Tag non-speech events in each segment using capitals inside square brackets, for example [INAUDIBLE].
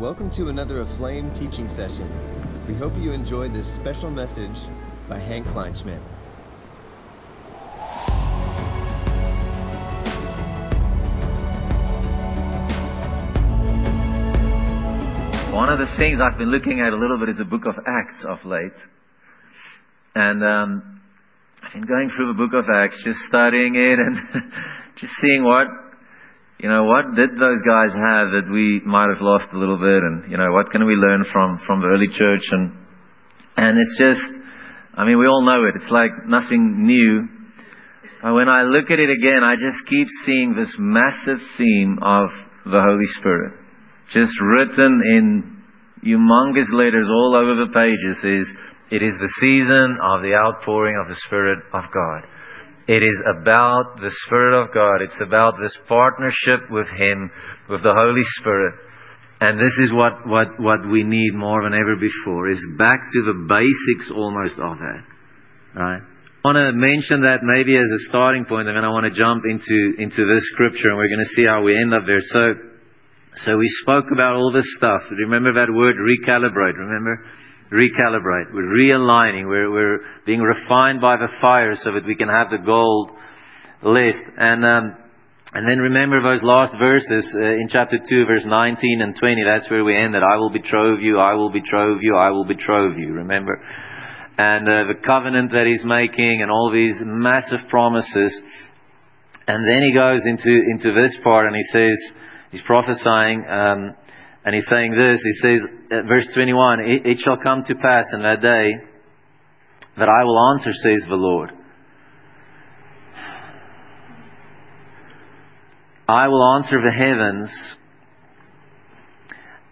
Welcome to another Aflame teaching session. We hope you enjoyed this special message by Hank Kleinschmidt. One of the things I've been looking at a little bit is the book of Acts of late. And um, I've been going through the book of Acts, just studying it and [LAUGHS] just seeing what, you know, what did those guys have that we might have lost a little bit and, you know, what can we learn from, from the early church and, and it's just, I mean, we all know it. It's like nothing new. But when I look at it again, I just keep seeing this massive theme of the Holy Spirit. Just written in humongous letters all over the pages is, it is the season of the outpouring of the Spirit of God. It is about the Spirit of God. It's about this partnership with Him, with the Holy Spirit. And this is what, what, what we need more than ever before, is back to the basics almost of that. Right? I want to mention that maybe as a starting point, and then I want to jump into, into this scripture, and we're going to see how we end up there. So, so we spoke about all this stuff. Remember that word recalibrate, remember? Recalibrate. We're realigning. We're, we're being refined by the fire so that we can have the gold lift. And, um, and then remember those last verses uh, in chapter 2, verse 19 and 20. That's where we end ended. I will betroth you, I will betroth you, I will betroth you. Remember? And uh, the covenant that he's making and all these massive promises. And then he goes into, into this part and he says, he's prophesying, um, and he's saying this, he says, Uh, verse 21, it, it shall come to pass in that day that I will answer, says the Lord. I will answer the heavens,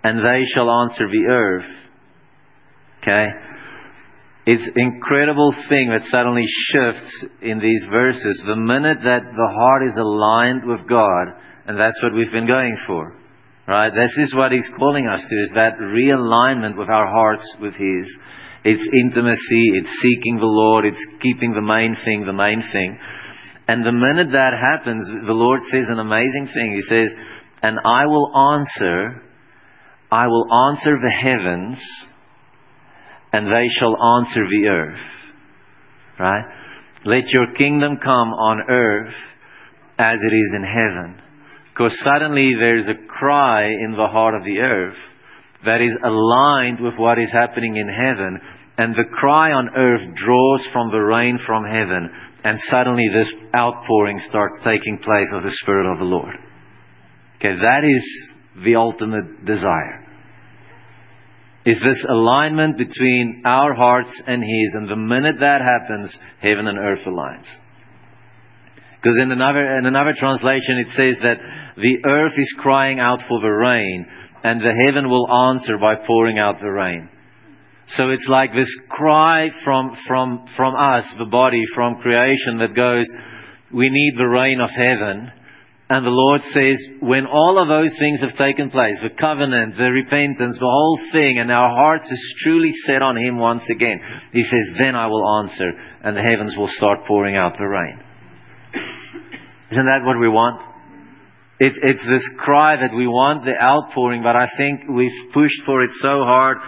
and they shall answer the earth. Okay? It's an incredible thing that suddenly shifts in these verses. The minute that the heart is aligned with God, and that's what we've been going for. Right? This is what He's calling us to, is that realignment with our hearts with His. It's intimacy, it's seeking the Lord, it's keeping the main thing the main thing. And the minute that happens, the Lord says an amazing thing. He says, and I will answer, I will answer the heavens, and they shall answer the earth. Right? Let your kingdom come on earth as it is in heaven. Because suddenly there's a cry in the heart of the earth that is aligned with what is happening in heaven. And the cry on earth draws from the rain from heaven. And suddenly this outpouring starts taking place of the Spirit of the Lord. Okay, that is the ultimate desire. Is this alignment between our hearts and His. And the minute that happens, heaven and earth aligns. Because in another, in another translation it says that the earth is crying out for the rain and the heaven will answer by pouring out the rain. So it's like this cry from, from, from us, the body, from creation that goes, we need the rain of heaven. And the Lord says, when all of those things have taken place, the covenant, the repentance, the whole thing, and our hearts is truly set on Him once again, He says, then I will answer, and the heavens will start pouring out the rain. Isn't that what we want? It's, it's this cry that we want the outpouring, but I think we've pushed for it so hard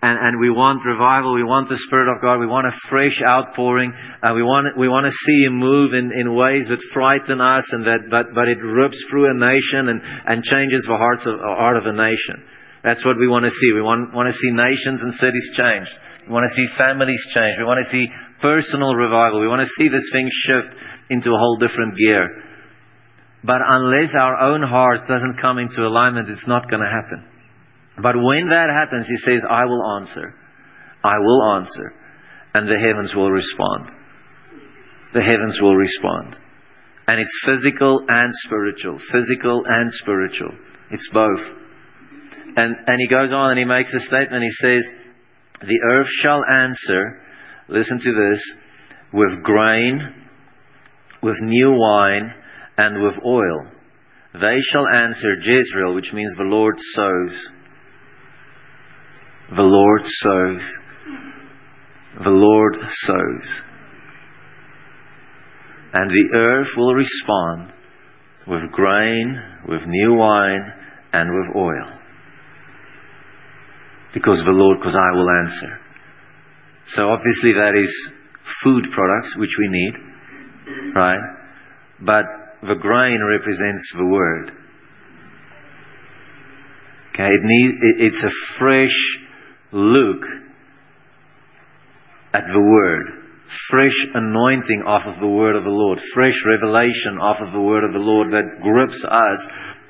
and, and we want revival, we want the Spirit of God, we want a fresh outpouring, uh, we want, we want to see Him move in, in ways that frighten us and that, but, but it rips through a nation and, and changes the hearts of, heart of a nation. That's what we want to see. We want, want to see nations and cities changed. We want to see families change. We want to see personal revival. We want to see this thing shift into a whole different gear. But unless our own hearts doesn't come into alignment, it's not going to happen. But when that happens, he says, I will answer. I will answer. And the heavens will respond. The heavens will respond. And it's physical and spiritual. Physical and spiritual. It's both. And, and he goes on and he makes a statement. He says, The earth shall answer, listen to this, with grain, with new wine, and with oil. They shall answer Jezreel, which means the Lord sows. The Lord sows. The Lord sows. And the earth will respond with grain, with new wine, and with oil. Because the Lord, because I will answer. So obviously that is food products, which we need, right? But the grain represents the word. Okay, it need, it, it's a fresh look at the word. Fresh anointing off of the word of the Lord. Fresh revelation off of the word of the Lord that grips us.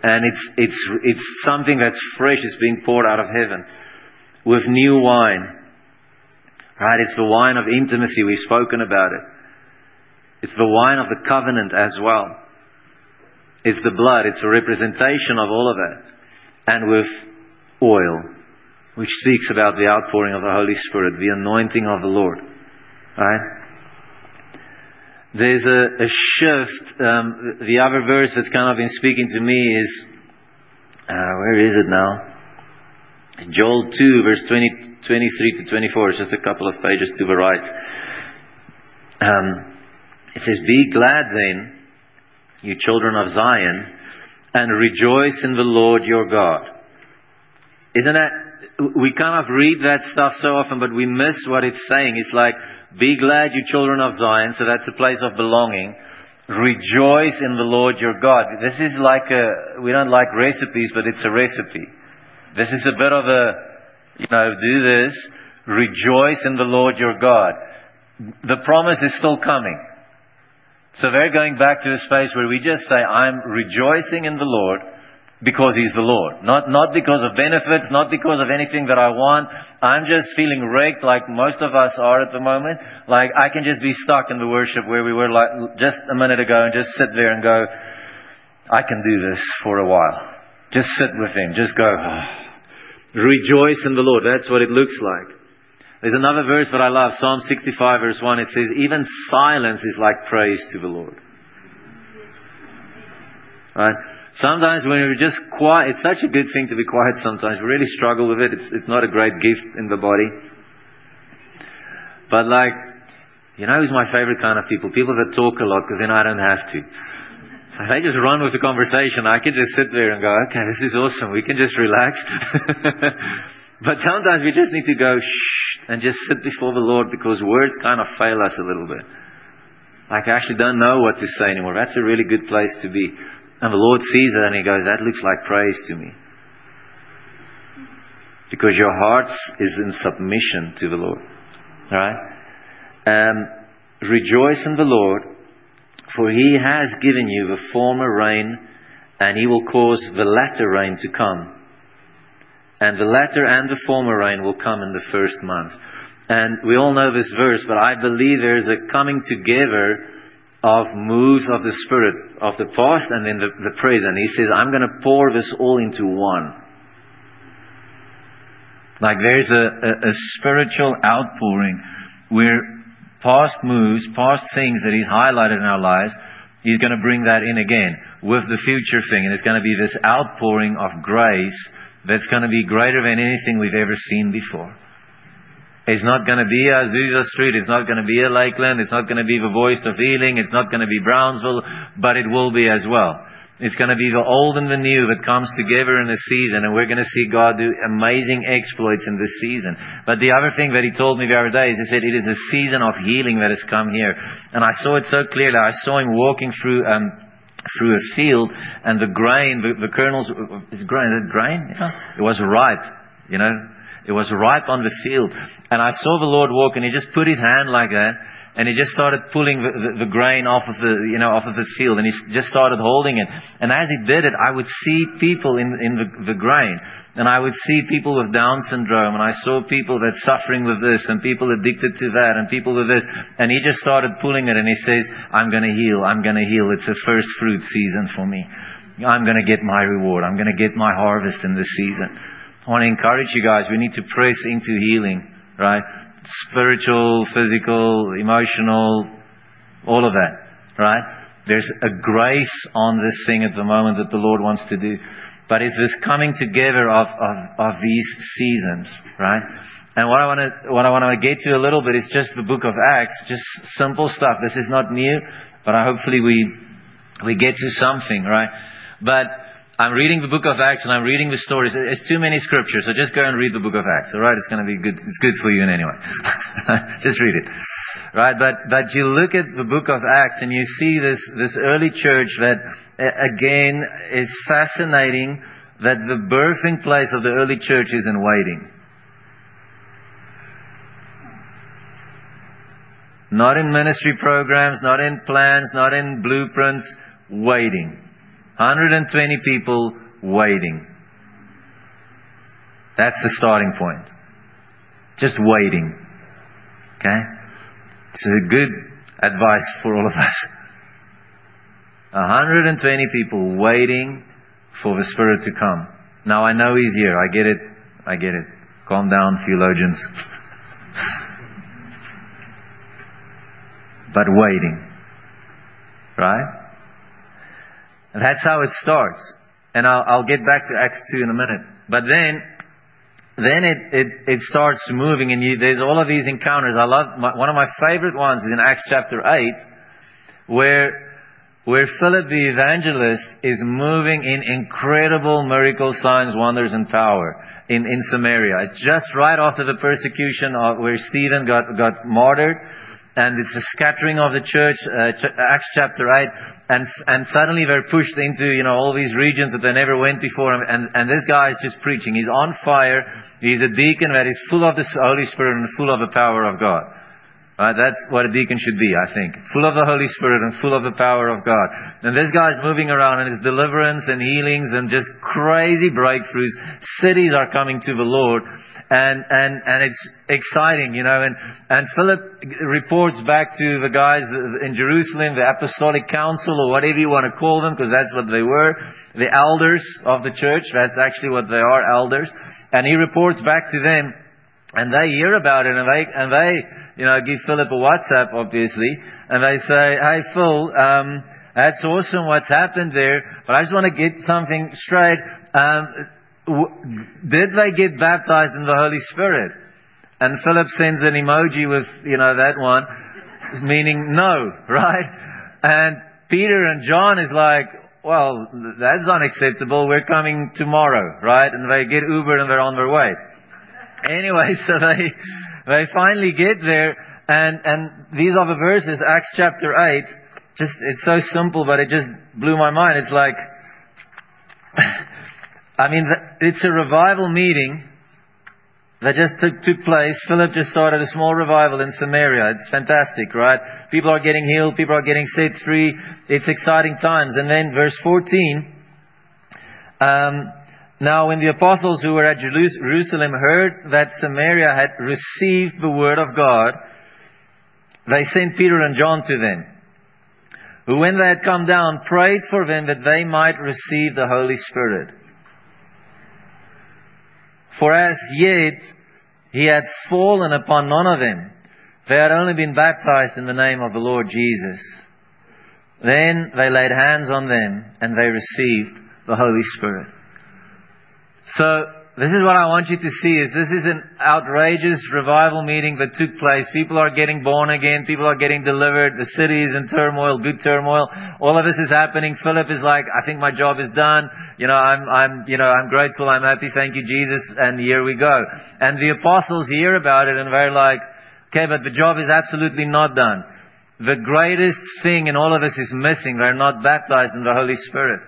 And it's, it's, it's something that's fresh. It's being poured out of heaven. With new wine. Right? It's the wine of intimacy. We've spoken about it. It's the wine of the covenant as well. It's the blood. It's a representation of all of that. And with oil, which speaks about the outpouring of the Holy Spirit, the anointing of the Lord. Right? There's a, a shift. Um, the other verse that's kind of been speaking to me is, uh, where is it now? Joel 2, verse 20, 23 to 24. It's just a couple of pages to the right. Um, it says, Be glad then, you children of Zion, and rejoice in the Lord your God. Isn't that, we kind of read that stuff so often, but we miss what it's saying. It's like, be glad, you children of Zion. So that's a place of belonging. Rejoice in the Lord your God. This is like a, we don't like recipes, but it's a recipe. This is a bit of a, you know, do this. Rejoice in the Lord your God. The promise is still coming. So they're going back to a space where we just say, I'm rejoicing in the Lord because He's the Lord. Not, not because of benefits, not because of anything that I want. I'm just feeling raked like most of us are at the moment. Like I can just be stuck in the worship where we were like just a minute ago and just sit there and go, I can do this for a while. Just sit with Him. Just go, oh. rejoice in the Lord. That's what it looks like. There's another verse that I love, Psalm 65 verse 1. It says, even silence is like praise to the Lord. Right? Sometimes when we're just quiet, it's such a good thing to be quiet sometimes. We really struggle with it. It's, it's not a great gift in the body. But like, you know who's my favorite kind of people? People that talk a lot because then I don't have to. So they just run with the conversation. I can just sit there and go, okay, this is awesome. We can just relax. [LAUGHS] but sometimes we just need to go, shh, and just sit before the Lord because words kind of fail us a little bit. Like I actually don't know what to say anymore. That's a really good place to be. And the Lord sees it and He goes, that looks like praise to me. Because your heart is in submission to the Lord. Right? Um, rejoice in the Lord, for He has given you the former rain, and He will cause the latter rain to come. And the latter and the former rain will come in the first month. And we all know this verse, but I believe there's a coming together of moves of the Spirit of the past and then the, the present. He says, I'm going to pour this all into one. Like there's a, a, a spiritual outpouring where past moves, past things that He's highlighted in our lives, He's going to bring that in again with the future thing. And it's going to be this outpouring of grace that's going to be greater than anything we've ever seen before. It's not going to be Azusa Street. It's not going to be a Lakeland. It's not going to be the voice of healing. It's not going to be Brownsville, but it will be as well. It's going to be the old and the new that comes together in a season, and we're going to see God do amazing exploits in this season. But the other thing that He told me the other day is He said it is a season of healing that has come here, and I saw it so clearly. I saw Him walking through. Um, through a field, and the grain, the, the kernels, is grain, is it grain? It was ripe, you know, it was ripe on the field. And I saw the Lord walk and he just put his hand like that and he just started pulling the, the, the, grain off of the, you know, off of the field and he just started holding it. And as he did it, I would see people in, in the, the grain. And I would see people with Down syndrome and I saw people that suffering with this and people addicted to that and people with this. And he just started pulling it and he says, I'm gonna heal, I'm gonna heal. It's a first fruit season for me. I'm gonna get my reward. I'm gonna get my harvest in this season. I want to encourage you guys, we need to press into healing, right? Spiritual, physical, emotional, all of that, right? There's a grace on this thing at the moment that the Lord wants to do. But it's this coming together of, of, of these seasons, right? And what I want to, what I want to get to a little bit is just the book of Acts, just simple stuff. This is not new, but I hopefully we, we get to something, right? But I'm reading the book of Acts and I'm reading the stories. It's too many scriptures, so just go and read the book of Acts. All right, it's going to be good. It's good for you in any way. [LAUGHS] just read it. Right, but but you look at the book of Acts and you see this this early church that again is fascinating. That the birthing place of the early church is in waiting. Not in ministry programs, not in plans, not in blueprints, waiting. 120 people waiting. That's the starting point. Just waiting. Okay? This is a good advice for all of us. 120 people waiting for the Spirit to come. Now I know He's here. I get it. I get it. Calm down, theologians. but waiting. Right? That's how it starts. And I'll, I'll get back to Acts 2 in a minute. But then, then it, it, it starts moving and you, there's all of these encounters. I love, my, one of my favorite ones is in Acts chapter 8, where, where Philip the evangelist is moving in incredible miracle signs, wonders, and power in, in Samaria. It's just right after the persecution of, where Stephen got, got martyred and it's a scattering of the church, uh, Acts chapter 8, and, and suddenly they're pushed into, you know, all these regions that they never went before, and, and this guy is just preaching. He's on fire. He's a deacon that is full of the Holy Spirit and full of the power of God. Right? That's what a deacon should be, I think. Full of the Holy Spirit and full of the power of God. And this guy's moving around and his deliverance and healings and just crazy breakthroughs. Cities are coming to the Lord. And, and, and it's exciting, you know. And, and Philip reports back to the guys in Jerusalem, the Apostolic Council or whatever you want to call them, because that's what they were. The elders of the church. That's actually what they are, elders. And he reports back to them. And they hear about it and they, and they, you know, give Philip a WhatsApp, obviously, and they say, hey, Phil, um, that's awesome what's happened there, but I just want to get something straight. Um, w- did they get baptized in the Holy Spirit? And Philip sends an emoji with, you know, that one, meaning no, [LAUGHS] right? And Peter and John is like, well, that's unacceptable. We're coming tomorrow, right? And they get Uber and they're on their way. Anyway, [LAUGHS] so they, they finally get there, and, and these the verses, Acts chapter 8. Just, it's so simple, but it just blew my mind. It's like, [LAUGHS] I mean, it's a revival meeting that just took, took place. Philip just started a small revival in Samaria. It's fantastic, right? People are getting healed. People are getting set free. It's exciting times. And then verse 14, um, now, when the apostles who were at Jerusalem heard that Samaria had received the word of God, they sent Peter and John to them, who, when they had come down, prayed for them that they might receive the Holy Spirit. For as yet he had fallen upon none of them. They had only been baptized in the name of the Lord Jesus. Then they laid hands on them and they received the Holy Spirit. So, this is what I want you to see is this is an outrageous revival meeting that took place. People are getting born again. People are getting delivered. The city is in turmoil, good turmoil. All of this is happening. Philip is like, I think my job is done. You know, I'm, I'm, you know, I'm grateful. I'm happy. Thank you, Jesus. And here we go. And the apostles hear about it and they're like, okay, but the job is absolutely not done. The greatest thing in all of this is missing. They're not baptized in the Holy Spirit.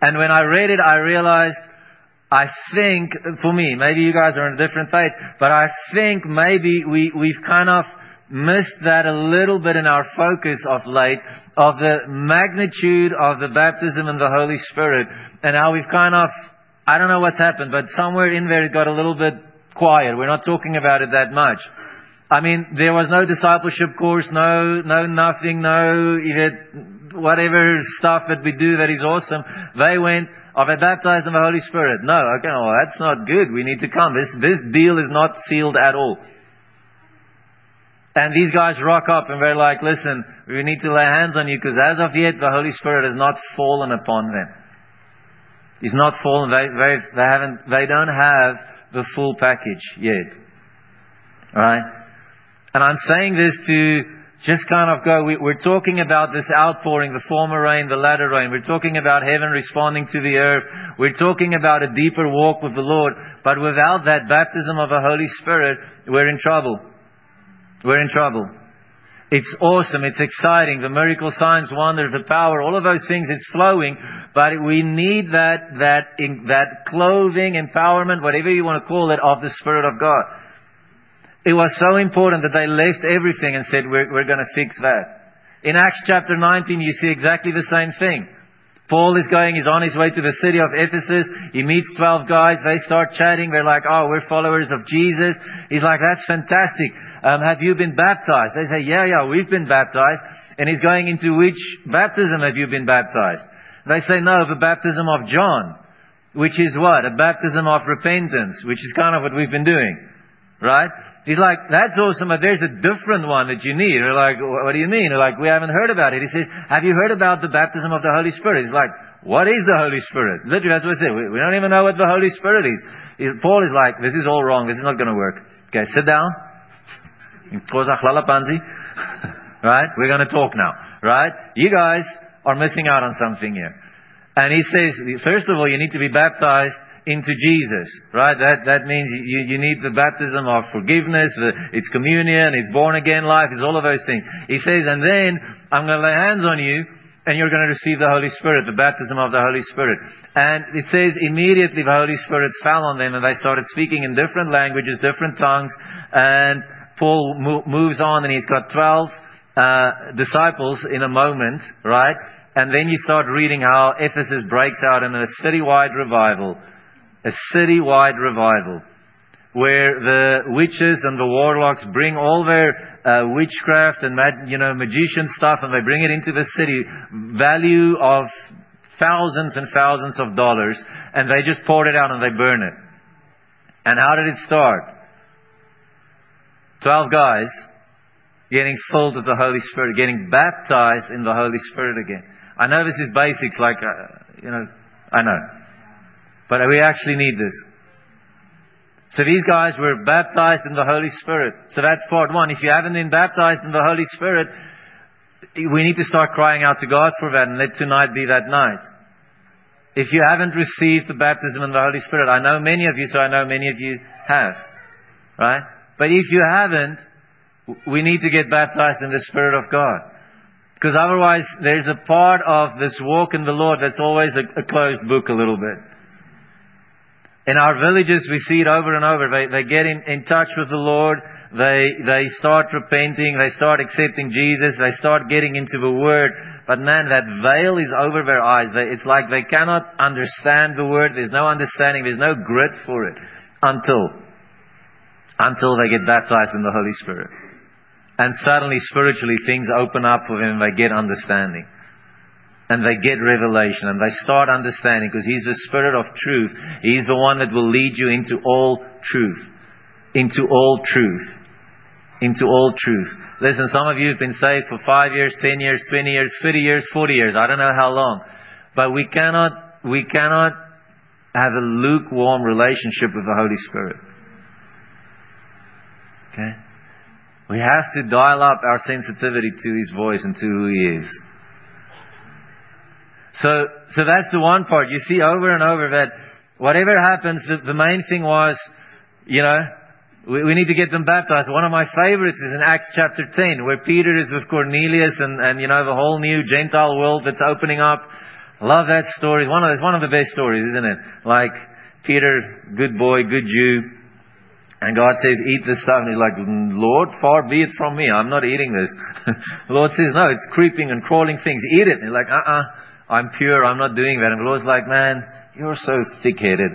And when I read it, I realized, I think, for me, maybe you guys are in a different phase, but I think maybe we, we've kind of missed that a little bit in our focus of late, of the magnitude of the baptism in the Holy Spirit, and how we've kind of, I don't know what's happened, but somewhere in there it got a little bit quiet. We're not talking about it that much. I mean, there was no discipleship course, no, no nothing, no whatever stuff that we do that is awesome. They went, are they baptized in the Holy Spirit? No, okay, well that's not good. We need to come. This, this deal is not sealed at all. And these guys rock up and they're like, listen, we need to lay hands on you because as of yet the Holy Spirit has not fallen upon them. He's not fallen. They, they, they haven't, they don't have the full package yet. Right? And I'm saying this to, just kind of go, we, are talking about this outpouring, the former rain, the latter rain. We're talking about heaven responding to the earth. We're talking about a deeper walk with the Lord. But without that baptism of the Holy Spirit, we're in trouble. We're in trouble. It's awesome. It's exciting. The miracle, signs, wonder, the power, all of those things, it's flowing. But we need that, that, that clothing, empowerment, whatever you want to call it, of the Spirit of God. It was so important that they left everything and said, we're, we're going to fix that. In Acts chapter 19, you see exactly the same thing. Paul is going, he's on his way to the city of Ephesus. He meets 12 guys. They start chatting. They're like, oh, we're followers of Jesus. He's like, that's fantastic. Um, have you been baptized? They say, yeah, yeah, we've been baptized. And he's going into which baptism have you been baptized? They say, no, the baptism of John. Which is what? A baptism of repentance, which is kind of what we've been doing. Right? He's like, that's awesome, but there's a different one that you need. We're like, what do you mean? We're like, we haven't heard about it. He says, have you heard about the baptism of the Holy Spirit? He's like, what is the Holy Spirit? Literally, that's what I said. We, we don't even know what the Holy Spirit is. He's, Paul is like, this is all wrong. This is not going to work. Okay, sit down. [LAUGHS] right? We're going to talk now. Right? You guys are missing out on something here. And he says, first of all, you need to be baptized into Jesus, right? That, that means you, you need the baptism of forgiveness, it's communion, it's born again life, it's all of those things. He says, and then I'm going to lay hands on you and you're going to receive the Holy Spirit, the baptism of the Holy Spirit. And it says immediately the Holy Spirit fell on them and they started speaking in different languages, different tongues. And Paul mo- moves on and he's got 12 uh, disciples in a moment, right? And then you start reading how Ephesus breaks out in a citywide revival a city-wide revival where the witches and the warlocks bring all their uh, witchcraft and mag- you know magician stuff and they bring it into the city, value of thousands and thousands of dollars, and they just pour it out and they burn it. And how did it start? Twelve guys getting filled with the Holy Spirit, getting baptized in the Holy Spirit again. I know this is basics, like uh, you know, I know. But we actually need this. So these guys were baptized in the Holy Spirit. So that's part one. If you haven't been baptized in the Holy Spirit, we need to start crying out to God for that and let tonight be that night. If you haven't received the baptism in the Holy Spirit, I know many of you, so I know many of you have. Right? But if you haven't, we need to get baptized in the Spirit of God. Because otherwise, there's a part of this walk in the Lord that's always a, a closed book a little bit. In our villages, we see it over and over. They, they get in, in touch with the Lord. They, they start repenting. They start accepting Jesus. They start getting into the Word. But man, that veil is over their eyes. They, it's like they cannot understand the Word. There's no understanding. There's no grit for it until, until they get baptized in the Holy Spirit. And suddenly, spiritually, things open up for them they get understanding and they get revelation and they start understanding because He's the Spirit of truth. He's the one that will lead you into all truth. Into all truth. Into all truth. Listen, some of you have been saved for five years, ten years, twenty years, thirty years, forty years. I don't know how long. But we cannot, we cannot have a lukewarm relationship with the Holy Spirit. Okay? We have to dial up our sensitivity to His voice and to who He is. So, so that's the one part. You see over and over that whatever happens, the, the main thing was, you know, we, we, need to get them baptized. One of my favorites is in Acts chapter 10, where Peter is with Cornelius and, and you know, the whole new Gentile world that's opening up. Love that story. One of, it's one of the best stories, isn't it? Like, Peter, good boy, good Jew, and God says, eat this stuff. And he's like, Lord, far be it from me. I'm not eating this. [LAUGHS] Lord says, no, it's creeping and crawling things. Eat it. And he's like, uh-uh. I'm pure, I'm not doing that. And the Lord's like, man, you're so thick-headed.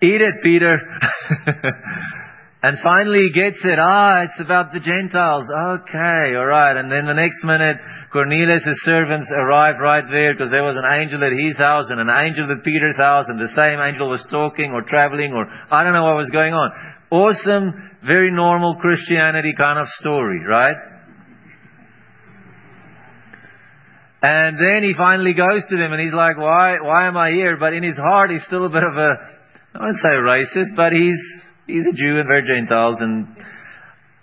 Eat it, Peter. [LAUGHS] and finally he gets it. Ah, it's about the Gentiles. Okay, alright. And then the next minute, Cornelius' servants arrived right there because there was an angel at his house and an angel at Peter's house and the same angel was talking or traveling or I don't know what was going on. Awesome, very normal Christianity kind of story, right? And then he finally goes to them and he's like, why, why am I here? But in his heart, he's still a bit of a, I wouldn't say racist, but he's, he's a Jew and they're Gentiles and,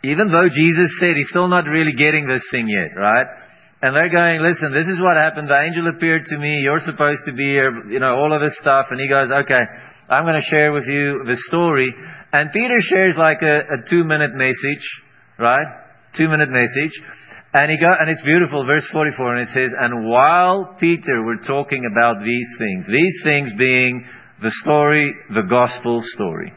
even though Jesus said he's still not really getting this thing yet, right? And they're going, listen, this is what happened. The angel appeared to me. You're supposed to be here, you know, all of this stuff. And he goes, okay, I'm going to share with you the story. And Peter shares like a, a two minute message, right? Two minute message. And he go, and it's beautiful, verse 44, and it says, and while Peter were talking about these things, these things being the story, the gospel story.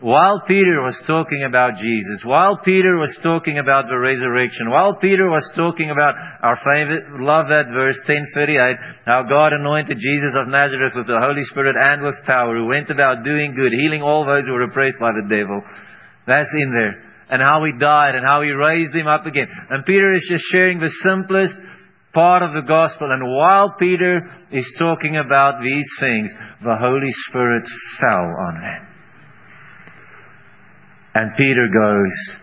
While Peter was talking about Jesus, while Peter was talking about the resurrection, while Peter was talking about our favorite, love that verse 1038, how God anointed Jesus of Nazareth with the Holy Spirit and with power, who went about doing good, healing all those who were oppressed by the devil. That's in there. And how he died and how he raised him up again. And Peter is just sharing the simplest part of the gospel. And while Peter is talking about these things, the Holy Spirit fell on them. And Peter goes,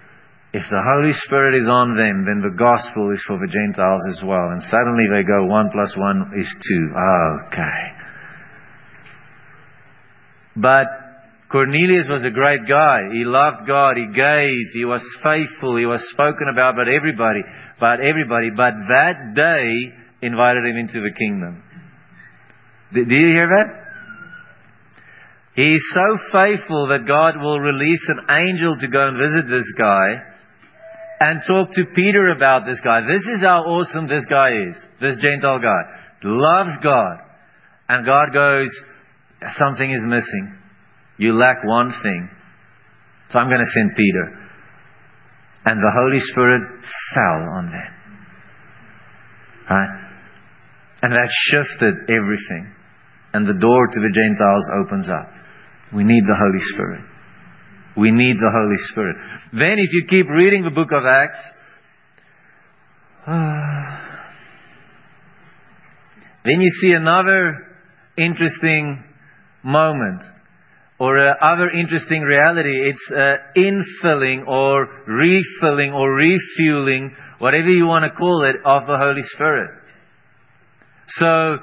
if the Holy Spirit is on them, then the gospel is for the Gentiles as well. And suddenly they go, one plus one is two. Okay. But Cornelius was a great guy. He loved God. He gave. He was faithful. He was spoken about by everybody, by everybody. But that day invited him into the kingdom. Do you hear that? He is so faithful that God will release an angel to go and visit this guy and talk to Peter about this guy. This is how awesome this guy is. This Gentile guy. Loves God. And God goes, something is missing. You lack one thing. So I'm going to send Peter. And the Holy Spirit fell on them. Right? And that shifted everything. And the door to the Gentiles opens up. We need the Holy Spirit. We need the Holy Spirit. Then, if you keep reading the book of Acts, [SIGHS] then you see another interesting moment or uh, other interesting reality. It's uh, infilling or refilling or refueling, whatever you want to call it, of the Holy Spirit. So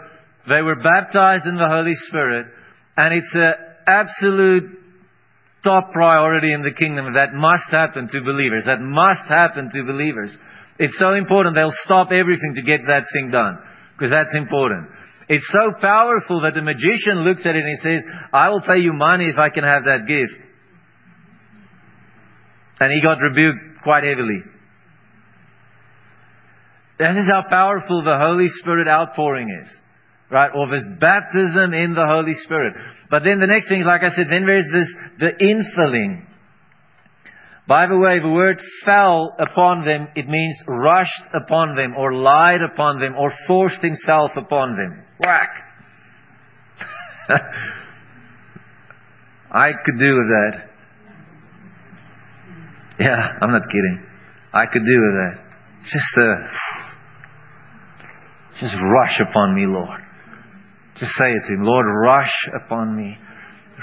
they were baptized in the Holy Spirit, and it's a absolute top priority in the kingdom that must happen to believers. That must happen to believers. It's so important. They'll stop everything to get that thing done. Because that's important. It's so powerful that the magician looks at it and he says, I will pay you money if I can have that gift. And he got rebuked quite heavily. This is how powerful the Holy Spirit outpouring is right? Or this baptism in the Holy Spirit. But then the next thing, like I said, then there's this, the infilling. By the way, the word fell upon them, it means rushed upon them, or lied upon them, or forced himself upon them. Whack! [LAUGHS] I could do with that. Yeah, I'm not kidding. I could do with that. Just, uh, just rush upon me, Lord. Just say it to Him. Lord, rush upon me.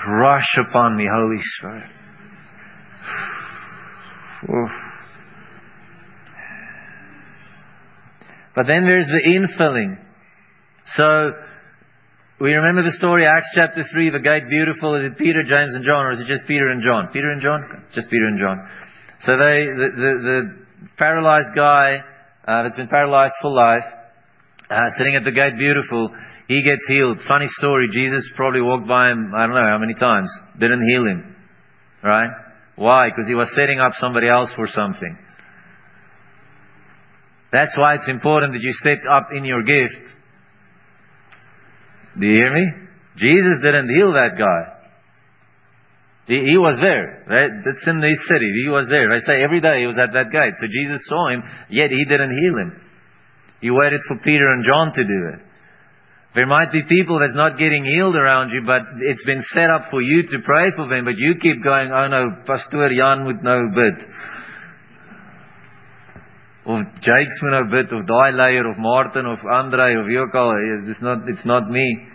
Rush upon me, Holy Spirit. But then there's the infilling. So, we remember the story, Acts chapter 3, the gate beautiful. Is it Peter, James, and John, or is it just Peter and John? Peter and John? Just Peter and John. So they, the, the, the paralyzed guy uh, that's been paralyzed for life, uh, sitting at the gate beautiful, he gets healed. Funny story. Jesus probably walked by him, I don't know how many times. Didn't heal him. Right? Why? Because he was setting up somebody else for something. That's why it's important that you step up in your gift. Do you hear me? Jesus didn't heal that guy. He, he was there. Right? That's in this city. He was there. I say every day he was at that gate. So Jesus saw him, yet he didn't heal him. He waited for Peter and John to do it. There might be people that's not getting healed around you, but it's been set up for you to pray for them, but you keep going, oh no, Pastor Jan moet nou bid. Of Jake's moet nou bid, of daai leier, of Martin, of Andre, of ook al, eh, it's not, it's not me.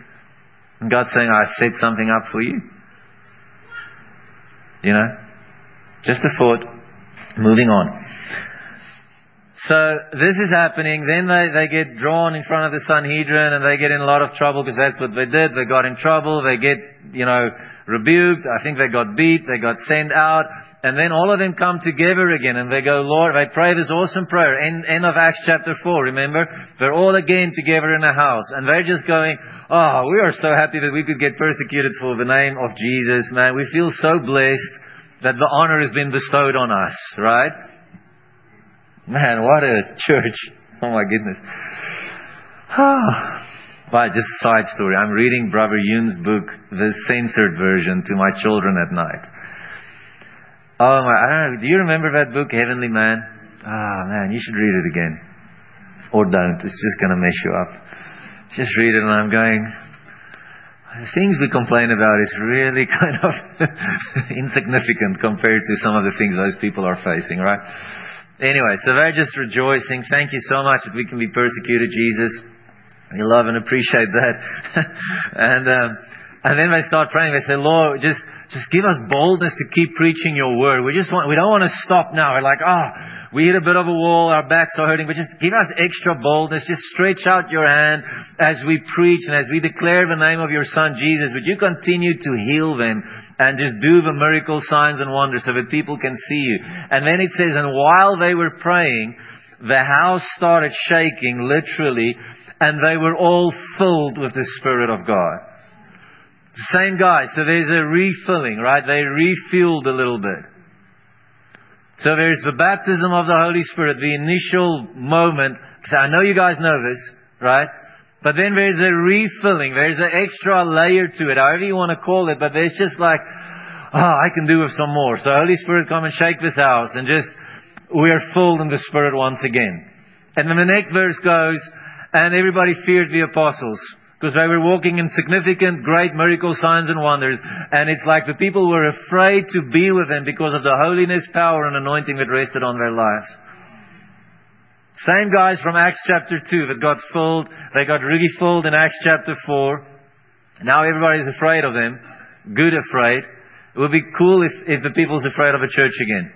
And God's saying, I set something up for you. You know? Just a thought. Moving on. So this is happening. Then they, they get drawn in front of the Sanhedrin and they get in a lot of trouble because that's what they did. They got in trouble. They get, you know, rebuked. I think they got beat. They got sent out. And then all of them come together again and they go, Lord, they pray this awesome prayer. End, end of Acts chapter 4, remember? They're all again together in a house and they're just going, oh, we are so happy that we could get persecuted for the name of Jesus, man. We feel so blessed that the honor has been bestowed on us, right? Man, what a church. Oh my goodness. But just a side story. I'm reading Brother Yun's book, the censored version, to my children at night. Oh my, I don't know, do you remember that book, Heavenly Man? Ah, oh, man, you should read it again. Or don't. It's just going to mess you up. Just read it and I'm going, the things we complain about is really [LAUGHS] kind of insignificant compared to some of the things those people are facing, right? Anyway, so they're just rejoicing. Thank you so much that we can be persecuted, Jesus. We love and appreciate that. [LAUGHS] and um, and then they start praying. They say, Lord, just just give us boldness to keep preaching your word. We just want we don't want to stop now. We're like, oh, we hit a bit of a wall, our backs are hurting, but just give us extra boldness. Just stretch out your hand as we preach and as we declare the name of your Son Jesus. Would you continue to heal them and just do the miracle signs and wonders so that people can see you? And then it says, and while they were praying, the house started shaking, literally, and they were all filled with the Spirit of God. The same guy. So there's a refilling, right? They refueled a little bit. So there's the baptism of the Holy Spirit, the initial moment. Because I know you guys know this, right? But then there's a refilling. There's an extra layer to it, however you want to call it. But there's just like, oh, I can do with some more. So Holy Spirit, come and shake this house and just, we are filled in the Spirit once again. And then the next verse goes, and everybody feared the apostles. Because they were walking in significant, great miracle signs and wonders. And it's like the people were afraid to be with them because of the holiness, power, and anointing that rested on their lives. Same guys from Acts chapter 2 that got filled, they got really filled in Acts chapter 4. Now everybody's afraid of them. Good afraid. It would be cool if, if the people's afraid of a church again.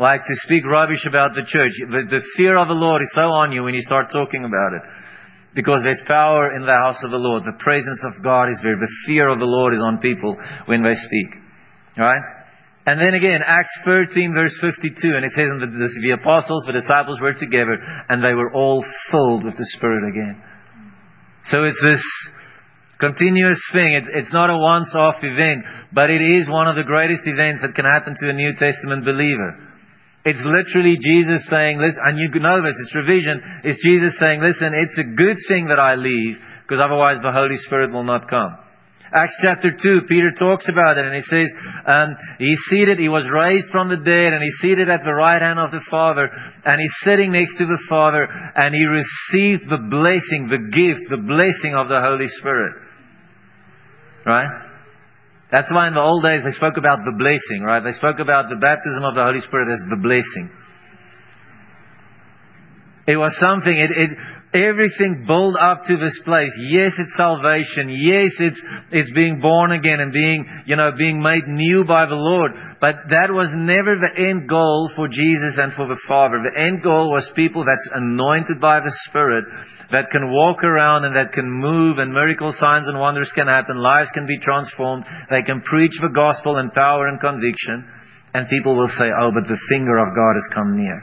Like to speak rubbish about the church. The, the fear of the Lord is so on you when you start talking about it. Because there's power in the house of the Lord. The presence of God is there. The fear of the Lord is on people when they speak. Right? And then again, Acts 13 verse 52, and it says, that the apostles, the disciples were together, and they were all filled with the Spirit again. So it's this continuous thing. It's, it's not a once-off event, but it is one of the greatest events that can happen to a New Testament believer. It's literally Jesus saying, listen, and you know this, it's revision. It's Jesus saying, listen, it's a good thing that I leave, because otherwise the Holy Spirit will not come. Acts chapter 2, Peter talks about it and he says, um, he's seated, he was raised from the dead and he's seated at the right hand of the Father and he's sitting next to the Father and he received the blessing, the gift, the blessing of the Holy Spirit. Right? That's why in the old days they spoke about the blessing, right? They spoke about the baptism of the Holy Spirit as the blessing. It was something, it, it, everything built up to this place. Yes, it's salvation. Yes, it's, it's being born again and being, you know, being made new by the Lord. But that was never the end goal for Jesus and for the Father. The end goal was people that's anointed by the Spirit that can walk around and that can move and miracle signs and wonders can happen. Lives can be transformed. They can preach the gospel in power and conviction. And people will say, oh, but the finger of God has come near.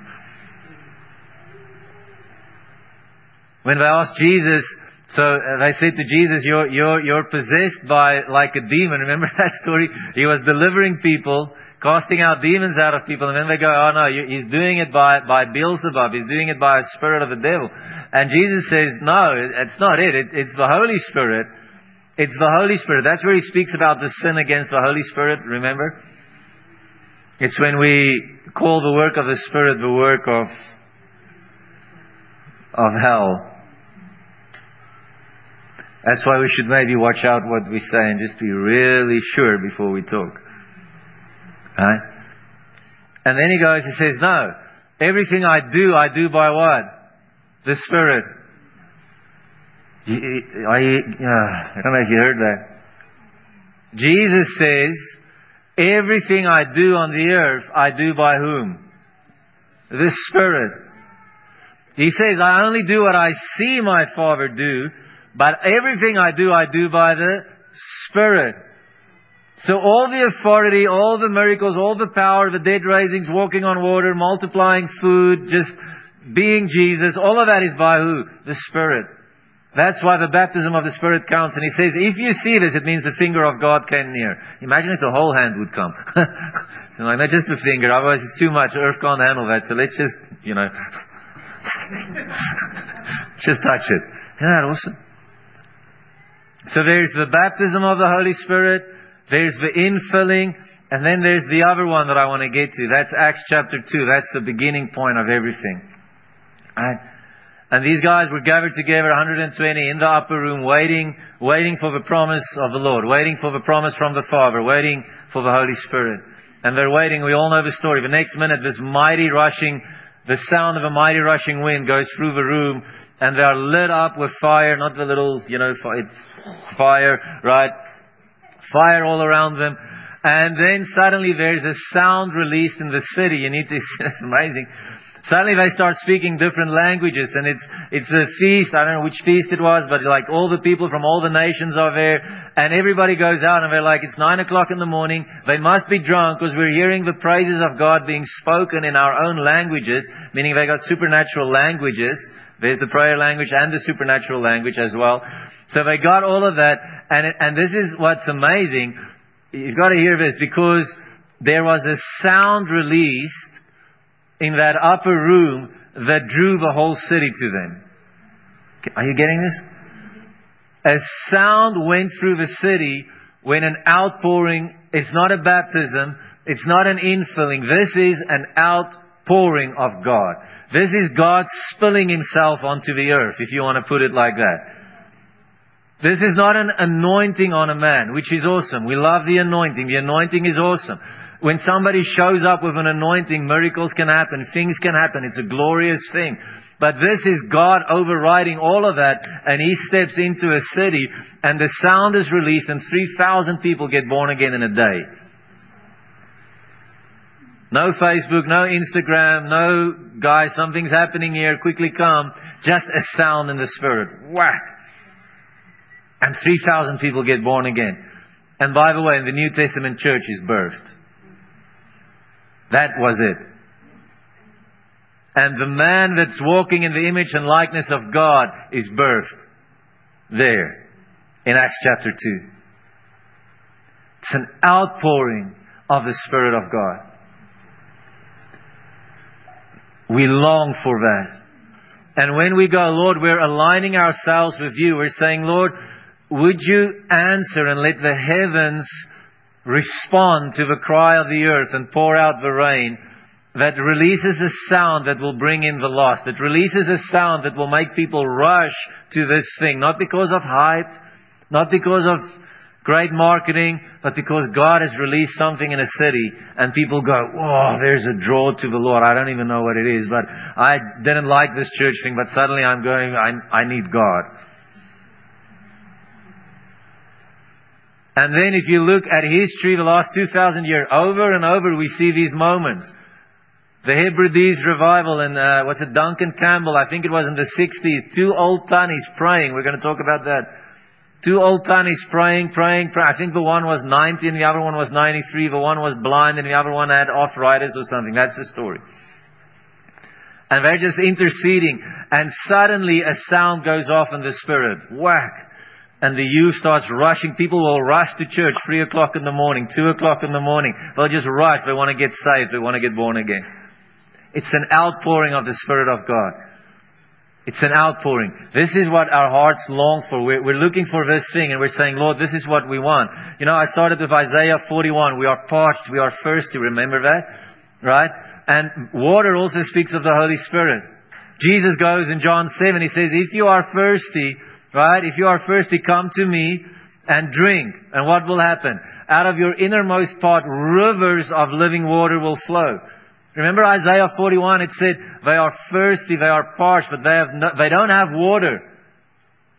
When they asked Jesus, so uh, they said to Jesus, you're, you're, you're possessed by like a demon. [LAUGHS] Remember that story? He was delivering people casting out demons out of people, and then they go, oh no, he's doing it by, by Beelzebub, he's doing it by a spirit of the devil. And Jesus says, no, it's not it, it it's the Holy Spirit. It's the Holy Spirit. That's where he speaks about the sin against the Holy Spirit, remember? It's when we call the work of the Spirit the work of, of hell. That's why we should maybe watch out what we say and just be really sure before we talk. Right? And then he goes, he says, no, everything I do, I do by what? The Spirit. I, uh, I don't know if you heard that. Jesus says, everything I do on the earth, I do by whom? The Spirit. He says, I only do what I see my Father do, but everything I do, I do by the Spirit. So all the authority, all the miracles, all the power, the dead raisings, walking on water, multiplying food, just being Jesus, all of that is by who? The Spirit. That's why the baptism of the Spirit counts. And he says, if you see this, it means the finger of God came near. Imagine if the whole hand would come. [LAUGHS] like, not just the finger, otherwise it's too much. Earth can't handle that. So let's just, you know, [LAUGHS] just touch it. Isn't that awesome? So there's the baptism of the Holy Spirit. There's the infilling. And then there's the other one that I want to get to. That's Acts chapter 2. That's the beginning point of everything. Right? And these guys were gathered together, 120 in the upper room, waiting, waiting for the promise of the Lord, waiting for the promise from the Father, waiting for the Holy Spirit. And they're waiting. We all know the story. The next minute, this mighty rushing, the sound of a mighty rushing wind goes through the room, and they are lit up with fire, not the little, you know, it's fire, right? Fire all around them. And then suddenly there's a sound released in the city. You need to, [LAUGHS] it's amazing. Suddenly they start speaking different languages and it's, it's a feast. I don't know which feast it was, but like all the people from all the nations are there and everybody goes out and they're like, it's nine o'clock in the morning. They must be drunk because we're hearing the praises of God being spoken in our own languages, meaning they got supernatural languages. There's the prayer language and the supernatural language as well. So they got all of that and, it, and this is what's amazing. You've got to hear this because there was a sound released in that upper room that drew the whole city to them. Are you getting this? A sound went through the city when an outpouring, it's not a baptism, it's not an infilling, this is an outpouring of God. This is God spilling himself onto the earth, if you want to put it like that. This is not an anointing on a man, which is awesome. We love the anointing. The anointing is awesome. When somebody shows up with an anointing, miracles can happen, things can happen. It's a glorious thing. But this is God overriding all of that, and He steps into a city, and the sound is released, and 3,000 people get born again in a day. No Facebook, no Instagram, no guys, something's happening here, quickly come. Just a sound in the Spirit. Whack! And 3,000 people get born again. And by the way, the New Testament church is birthed. That was it. And the man that's walking in the image and likeness of God is birthed there in Acts chapter 2. It's an outpouring of the Spirit of God. We long for that. And when we go, Lord, we're aligning ourselves with you. We're saying, Lord, would you answer and let the heavens respond to the cry of the earth and pour out the rain that releases a sound that will bring in the lost, that releases a sound that will make people rush to this thing, not because of hype, not because of great marketing, but because God has released something in a city and people go, oh, there's a draw to the Lord. I don't even know what it is, but I didn't like this church thing, but suddenly I'm going, I, I need God. And then if you look at history, the last 2,000 years, over and over we see these moments. The Hebrides revival and, uh, what's it, Duncan Campbell, I think it was in the 60s, two old tannies praying. We're going to talk about that. Two old tannies praying, praying, praying. I think the one was 90 and the other one was 93. The one was blind and the other one had arthritis or something. That's the story. And they're just interceding. And suddenly a sound goes off in the spirit. Whack and the youth starts rushing. People will rush to church three o'clock in the morning, two o'clock in the morning. They'll just rush. They want to get saved. They want to get born again. It's an outpouring of the Spirit of God. It's an outpouring. This is what our hearts long for. We're, we're, looking for this thing and we're saying, Lord, this is what we want. You know, I started with Isaiah 41. We are parched. We are thirsty. Remember that? Right? And water also speaks of the Holy Spirit. Jesus goes in John 7. He says, if you are thirsty, Right? If you are thirsty, come to me and drink. And what will happen? Out of your innermost part, rivers of living water will flow. Remember Isaiah 41, it said, they are thirsty, they are parched, but they, have no, they don't have water.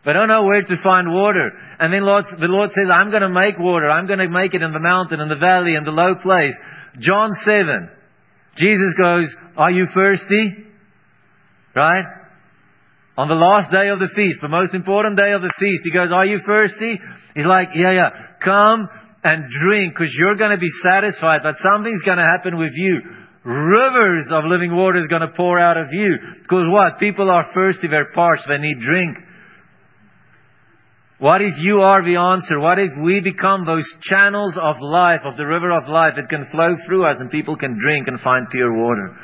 They don't know where to find water. And then Lord, the Lord says, I'm going to make water. I'm going to make it in the mountain, in the valley, in the low place. John 7. Jesus goes, are you thirsty? Right? On the last day of the feast, the most important day of the feast, he goes, are you thirsty? He's like, yeah, yeah, come and drink because you're going to be satisfied, but something's going to happen with you. Rivers of living water is going to pour out of you. Because what? People are thirsty, they're parched, they need drink. What if you are the answer? What if we become those channels of life, of the river of life that can flow through us and people can drink and find pure water?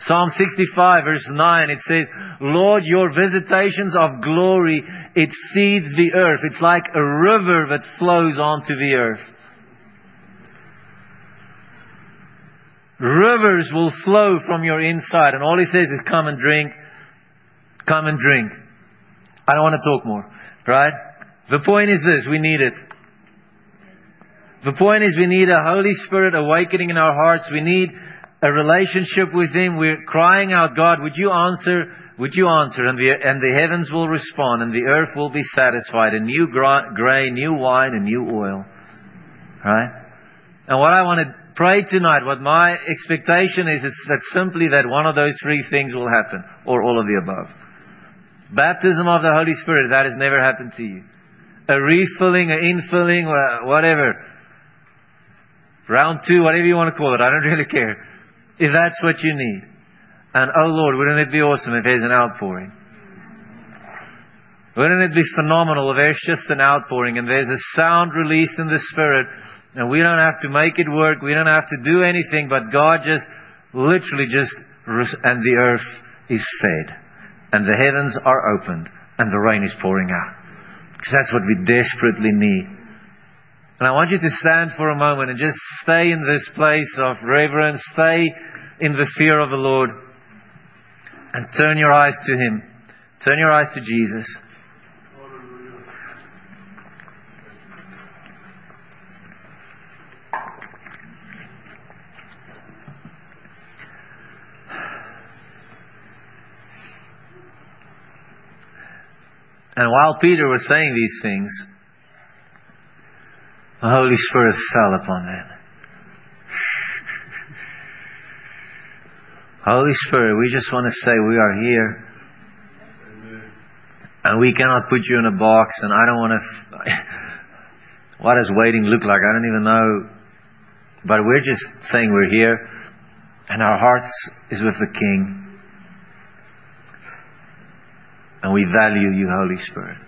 Psalm 65 verse 9, it says, Lord, your visitations of glory, it feeds the earth. It's like a river that flows onto the earth. Rivers will flow from your inside. And all he says is, come and drink. Come and drink. I don't want to talk more. Right? The point is this, we need it. The point is we need a Holy Spirit awakening in our hearts. We need a relationship with Him. We're crying out, God, would you answer? Would you answer? And the, and the heavens will respond and the earth will be satisfied. A new grain, new wine, and new oil. Right? And what I want to pray tonight, what my expectation is, is that simply that one of those three things will happen. Or all of the above. Baptism of the Holy Spirit, that has never happened to you. A refilling, an infilling, whatever. Round two, whatever you want to call it, I don't [LAUGHS] really care. If that's what you need. And oh Lord, wouldn't it be awesome if there's an outpouring? Wouldn't it be phenomenal if there's just an outpouring and there's a sound released in the Spirit and we don't have to make it work, we don't have to do anything, but God just literally just, and the earth is fed and the heavens are opened and the rain is pouring out. Because that's what we desperately need. And I want you to stand for a moment and just stay in this place of reverence, stay in the fear of the Lord, and turn your eyes to Him. Turn your eyes to Jesus. And while Peter was saying these things, the Holy Spirit fell upon them. Holy Spirit, we just want to say we are here. And we cannot put you in a box, and I don't want to. [LAUGHS] what does waiting look like? I don't even know. But we're just saying we're here, and our hearts is with the King. And we value you, Holy Spirit.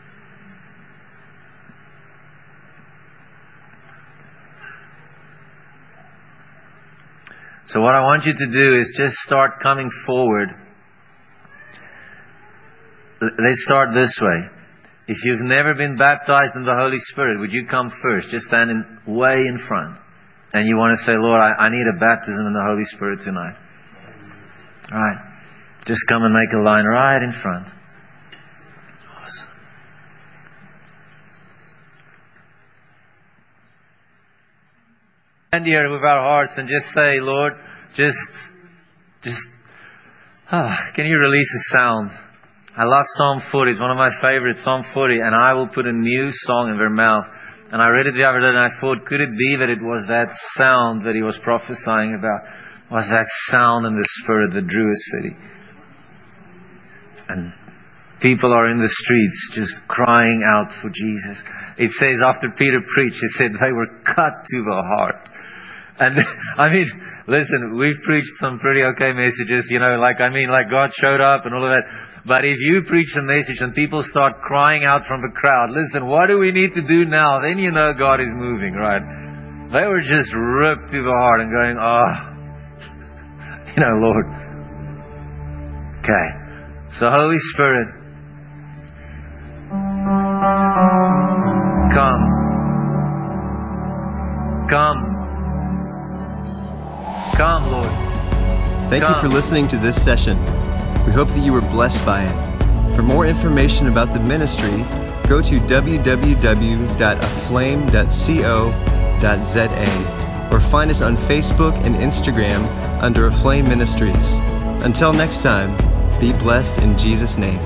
So what I want you to do is just start coming forward. Let's start this way. If you've never been baptized in the Holy Spirit, would you come first? Just stand in, way in front. And you want to say, Lord, I, I need a baptism in the Holy Spirit tonight. All right. Just come and make a line right in front. Stand here with our hearts and just say, Lord, just, just, oh, can you release a sound? I love Psalm 40. It's one of my favorites, Psalm 40. And I will put a new song in their mouth. And I read it the other day and I thought, could it be that it was that sound that he was prophesying about? Was that sound in the spirit that drew a city? And people are in the streets just crying out for Jesus. It says after Peter preached, he said they were cut to the heart. And [LAUGHS] I mean, listen, we've preached some pretty okay messages, you know, like, I mean, like God showed up and all of that. But if you preach a message and people start crying out from the crowd, listen, what do we need to do now? Then you know God is moving, right? They were just ripped to the heart and going, oh, [LAUGHS] you know, Lord. Okay. So Holy Spirit, come. Come. Come, Lord. Thank Come. you for listening to this session. We hope that you were blessed by it. For more information about the ministry, go to www.aflame.co.za or find us on Facebook and Instagram under Aflame Ministries. Until next time, be blessed in Jesus' name.